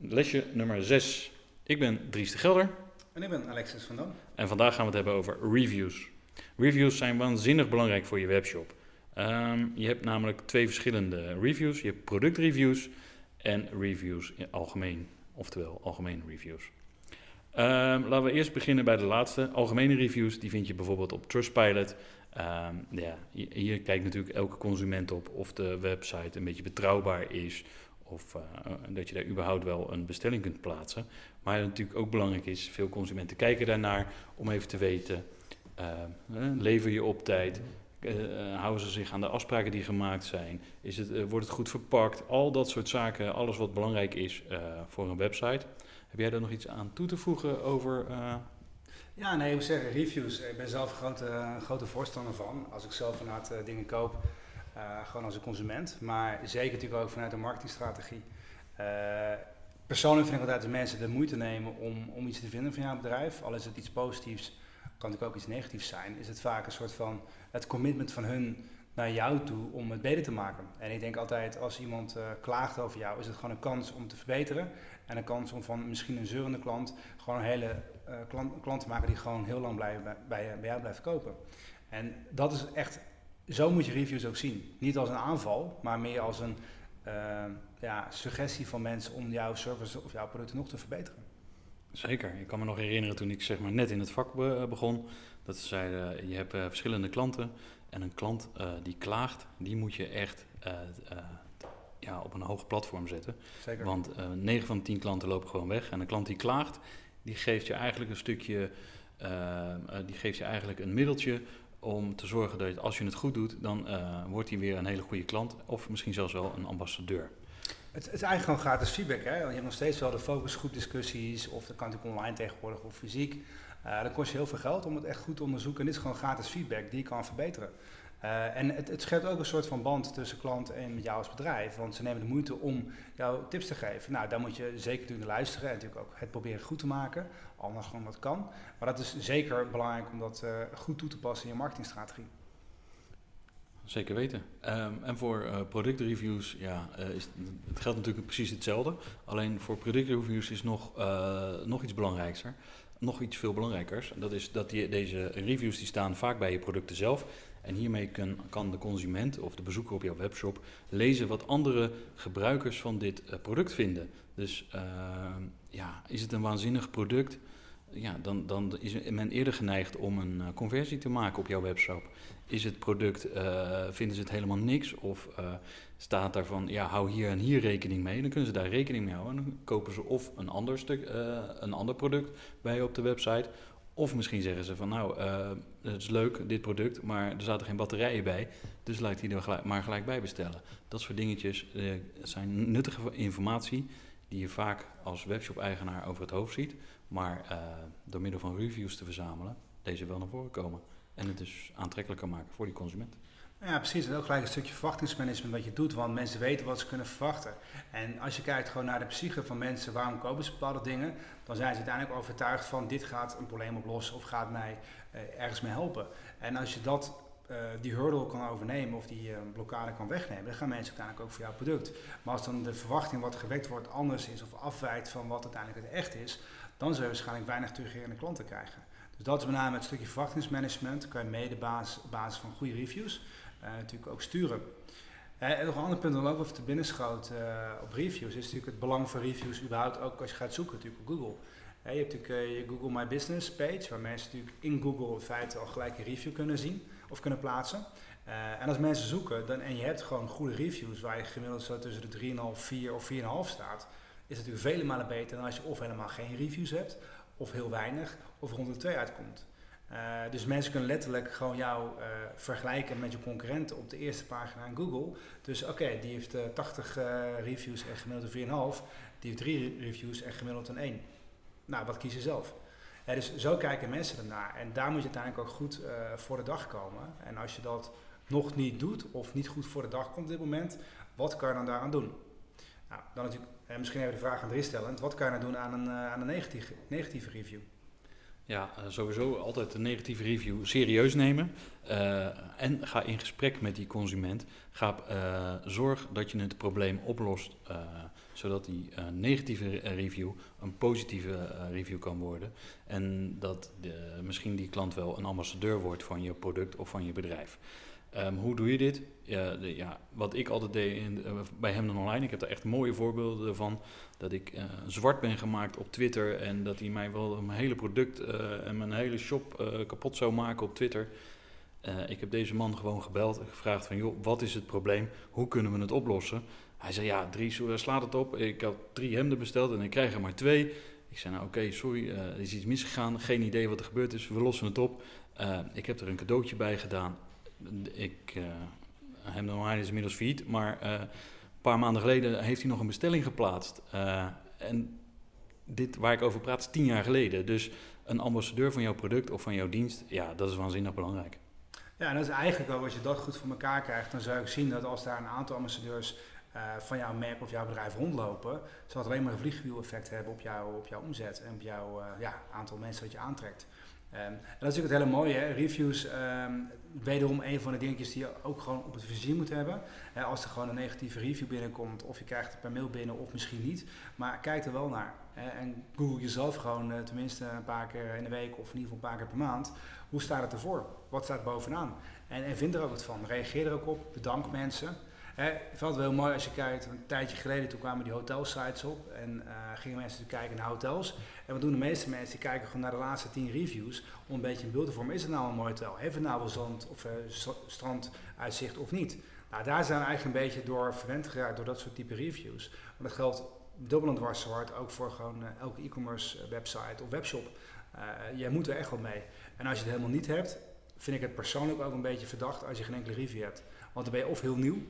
Lesje nummer 6. Ik ben Dries de Gelder En ik ben Alexis van Dam. en vandaag gaan we het hebben over reviews. Reviews zijn waanzinnig belangrijk voor je webshop. Ehm, je hebt namelijk twee verschillende reviews. Je hebt productreviews en reviews in algemeen, oftewel algemene reviews. Ehm, laten we eerst beginnen bij de laatste. Algemene reviews, die vind je bijvoorbeeld op Trustpilot. Ehm, ja, hi- hier kijkt natuurlijk elke consument op of de website een beetje betrouwbaar is. Of eh, dat je daar überhaupt wel een bestelling kunt plaatsen. Maar natuurlijk ook belangrijk is, veel consumenten kijken daarnaar om even te weten, eh, eh, lever je op tijd? Houden ze zich aan de afspraken die gemaakt zijn? Is het, wordt het goed verpakt? Al dat soort zaken, alles wat belangrijk is voor een website. Heb jij daar nog iets aan toe te voegen over? Ja, nee, ik moet zeggen, reviews. Ik ben zelf een grote, grote voorstander van. Als ik zelf vanuit dingen koop, eh, gewoon als een consument. Maar zeker natuurlijk ook vanuit een marketingstrategie. Eh, persoonlijk vind ik altijd dat mensen de moeite nemen om, om iets te vinden van jouw bedrijf. Al is het iets positiefs, kan natuurlijk ook iets negatiefs zijn. Is het vaak een soort van het commitment van hun naar jou toe om het beter te maken. En ik denk altijd, als iemand eh, klaagt over jou, is het gewoon een kans om te verbeteren. En een kans om van misschien een zeurende klant gewoon een hele klant, klant te maken die gewoon heel lang blijven bij, bij jou blijft kopen. En dat is echt, zo moet je reviews ook zien. Niet als een aanval, maar meer als een eh, ja, suggestie van mensen om jouw service of jouw producten nog te verbeteren. Zeker. Ik kan me nog herinneren toen ik zeg maar net in het vak be- begon. Dat ze zeiden, je hebt eh, verschillende klanten. En een klant eh, die klaagt, die moet je echt eh, eh, ja, op een hoog platform zetten. Zeker. Want eh 9 van de 10 klanten lopen gewoon weg. En een klant die klaagt, die geeft je eigenlijk een stukje, eh, eh, die geeft je eigenlijk een middeltje om te zorgen dat als je het goed doet, dan eh, wordt hij weer een hele goede klant. Of misschien zelfs wel een ambassadeur. Het, het is eigenlijk gewoon gratis feedback. Hè? Je hebt nog steeds wel de focusgroepdiscussies, of dat kan natuurlijk online tegenwoordig, of fysiek. Eh dat kost je heel veel geld om het echt goed te onderzoeken. En dit is gewoon gratis feedback die je kan verbeteren. Eh, en het, het schept ook een soort van band tussen klant en jou als bedrijf. Want ze nemen de moeite om jou tips te geven. Nou, daar moet je zeker natuurlijk naar luisteren. En natuurlijk ook het proberen goed te maken. Anders gewoon wat kan. Maar dat is zeker belangrijk om dat eh, goed toe te passen in je marketingstrategie. Zeker weten. Ehm, en voor eh, productreviews, ja, is, het geldt natuurlijk precies hetzelfde. Alleen voor productreviews is nog, nog iets belangrijker. Nog iets veel belangrijkers. Dat is dat die, deze reviews die staan vaak bij je producten zelf. En hiermee kan, de consument of de bezoeker op jouw webshop lezen wat andere gebruikers van dit eh, product vinden. Dus ehm, ja, is het een waanzinnig product? Ja, dan, dan is men eerder geneigd om een eh, conversie te maken op jouw webshop. Is het product, eh, vinden ze het helemaal niks? Of eh, staat daar van, ja, hou hier en hier rekening mee. Dan kunnen ze daar rekening mee houden. En dan kopen ze of een ander, stuk, eh, een ander product bij je op de website. Of misschien zeggen ze van, nou, eh, het is leuk, dit product, maar er zaten geen batterijen bij. Dus laat die er maar gelijk bij bestellen. Dat soort dingetjes eh, zijn nuttige informatie die je vaak als webshop-eigenaar over het hoofd ziet. Maar eh, door middel van reviews te verzamelen, deze wel naar voren komen. En het dus aantrekkelijker maken voor die consument. Ja, precies. En ook gelijk een stukje verwachtingsmanagement wat je doet, want mensen weten wat ze kunnen verwachten. En als je kijkt gewoon naar de psyche van mensen, waarom kopen ze bepaalde dingen, dan zijn ze uiteindelijk overtuigd van dit gaat een probleem oplossen of gaat mij eh, ergens mee helpen. En als je dat, eh, die hurdle kan overnemen of die eh, blokkade kan wegnemen, dan gaan mensen uiteindelijk ook voor jouw product. Maar als dan de verwachting wat gewekt wordt anders is of afwijkt van wat uiteindelijk het echt is, dan zul je waarschijnlijk weinig terugkerende klanten krijgen. Dus dat is met name het stukje verwachtingsmanagement, kan je mede op basis van goede reviews natuurlijk ook sturen. Eh, en nog een ander punt dat ook even te binnen schoot eh, op reviews, is natuurlijk het belang van reviews überhaupt ook als je gaat zoeken natuurlijk op Google. Eh, je hebt natuurlijk eh, je Google My Business page, waar mensen natuurlijk in Google in feite al gelijk een review kunnen zien of kunnen plaatsen. Eh, en als mensen zoeken dan, en je hebt gewoon goede reviews waar je gemiddeld zo tussen de 3,5, 4 of 4,5 staat, is het natuurlijk vele malen beter dan als je of helemaal geen reviews hebt, of heel weinig, of rond de 2 uitkomt. Eh, dus mensen kunnen letterlijk gewoon jou eh, vergelijken met je concurrenten op de eerste pagina in Google. Dus oké, die heeft eh, 80 eh, reviews en gemiddeld 4,5. Die heeft drie reviews en gemiddeld een één. Nou, wat kies je zelf? dus zo kijken mensen ernaar. En daar moet je uiteindelijk ook goed voor de dag komen. En als je dat nog niet doet of niet goed voor de dag komt op dit moment, wat kan je dan daaraan doen? Nou, dan natuurlijk, misschien even de vraag aan Dries stellen. Wat kan je nou doen aan een, aan een negatieve review? Ja, uh, sowieso altijd een negatieve review serieus nemen. Uh, en ga in gesprek met die consument. Ga uh, zorg dat je het probleem oplost, zodat die negatieve review een positieve review kan worden. En dat de, misschien die klant wel een ambassadeur wordt van je product of van je bedrijf. Um, hoe doe je dit? Ja, ja, wat ik altijd deed in, uh, bij Hemden Online, ik heb daar echt mooie voorbeelden van. Dat ik uh, zwart ben gemaakt op Twitter en dat hij mij wel mijn hele product uh, en mijn hele shop kapot zou maken op Twitter. ik heb deze man gewoon gebeld en gevraagd van, joh, wat is het probleem? Hoe kunnen we het oplossen? Hij zei, ja, drie, slaat het op. Ik had drie hemden besteld en ik krijg er maar twee. Ik zei, nou oké, sorry, er is iets misgegaan. Geen idee wat er gebeurd is, we lossen het op. ik heb er een cadeautje bij gedaan ik, uh, hem normaal is inmiddels failliet, maar uh, een paar maanden geleden heeft hij nog een bestelling geplaatst. Uh, en dit waar ik over praat is tien jaar geleden. Dus een ambassadeur van jouw product of van jouw dienst, ja, dat is waanzinnig belangrijk. Ja, en dat is eigenlijk ook als je dat goed voor elkaar krijgt, dan zou ik zien dat als daar een aantal ambassadeurs van jouw merk of jouw bedrijf rondlopen, zal het alleen maar een vliegwiel-effect hebben op, jou, op jouw omzet en op jouw ja, aantal mensen dat je aantrekt. En dat is natuurlijk het hele mooie, hè? reviews, um, wederom een van de dingetjes die je ook gewoon op het vizier moet hebben. Als er gewoon een negatieve review binnenkomt, of je krijgt het per mail binnen of misschien niet, maar kijk er wel naar. Hè? En google jezelf gewoon uh, tenminste een paar keer in de week of in ieder geval een paar keer per maand. Hoe staat het ervoor? Wat staat bovenaan? En, en vind er ook wat van. Reageer er ook op, bedank mensen. Hè, ik vind het wel mooi als je kijkt, een tijdje geleden toen kwamen die hotelsites op en uh, gingen mensen kijken naar hotels. En wat doen de meeste mensen? Die kijken gewoon naar de laatste 10 reviews om een beetje een beeld te vormen. Is het nou een mooi hotel? Heeft het nou wel zand of uh, stranduitzicht of niet? Nou, daar zijn we eigenlijk een beetje door verwend geraakt door dat soort type reviews. Maar dat geldt dubbel en dwars ook voor gewoon uh, elke e-commerce website of webshop. jij moet er echt wat mee. En als je het helemaal niet hebt, vind ik het persoonlijk ook een beetje verdacht als je geen enkele review hebt. Want dan ben je of heel nieuw,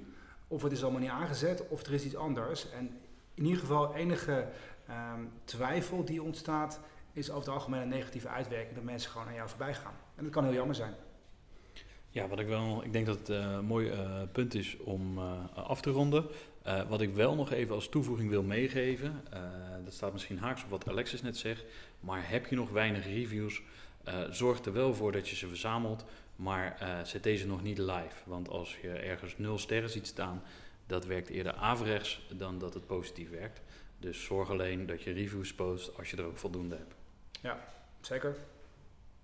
of het is allemaal niet aangezet, of er is iets anders. En in ieder geval enige um, twijfel die ontstaat, is over het algemeen een negatieve uitwerking dat mensen gewoon aan jou voorbij gaan. En dat kan heel jammer zijn. Ja, wat ik wel, ik denk dat het uh, een mooi uh, punt is om uh, af te ronden. wat ik wel nog even als toevoeging wil meegeven, dat staat misschien haaks op wat Alexis net zegt, maar heb je nog weinig reviews, zorg er wel voor dat je ze verzamelt, maar zet deze nog niet live. Want als je ergens nul sterren ziet staan, dat werkt eerder averechts dan dat het positief werkt. Dus zorg alleen dat je reviews post als je er ook voldoende hebt. Ja, zeker.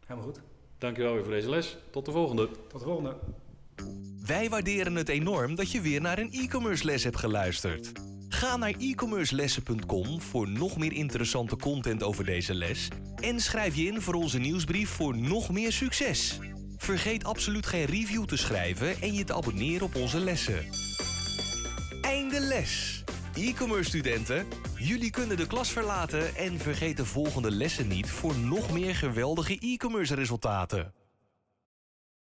Helemaal goed. Dankjewel weer voor deze les. Tot de volgende. Tot de volgende. Wij waarderen het enorm dat je weer naar een e-commerce les hebt geluisterd. Ga naar e-commercelessen.com voor nog meer interessante content over deze les en schrijf je in voor onze nieuwsbrief voor nog meer succes. Vergeet absoluut geen review te schrijven en je te abonneren op onze lessen. Einde les! E-commerce studenten, jullie kunnen de klas verlaten en vergeet de volgende lessen niet voor nog meer geweldige e-commerce resultaten.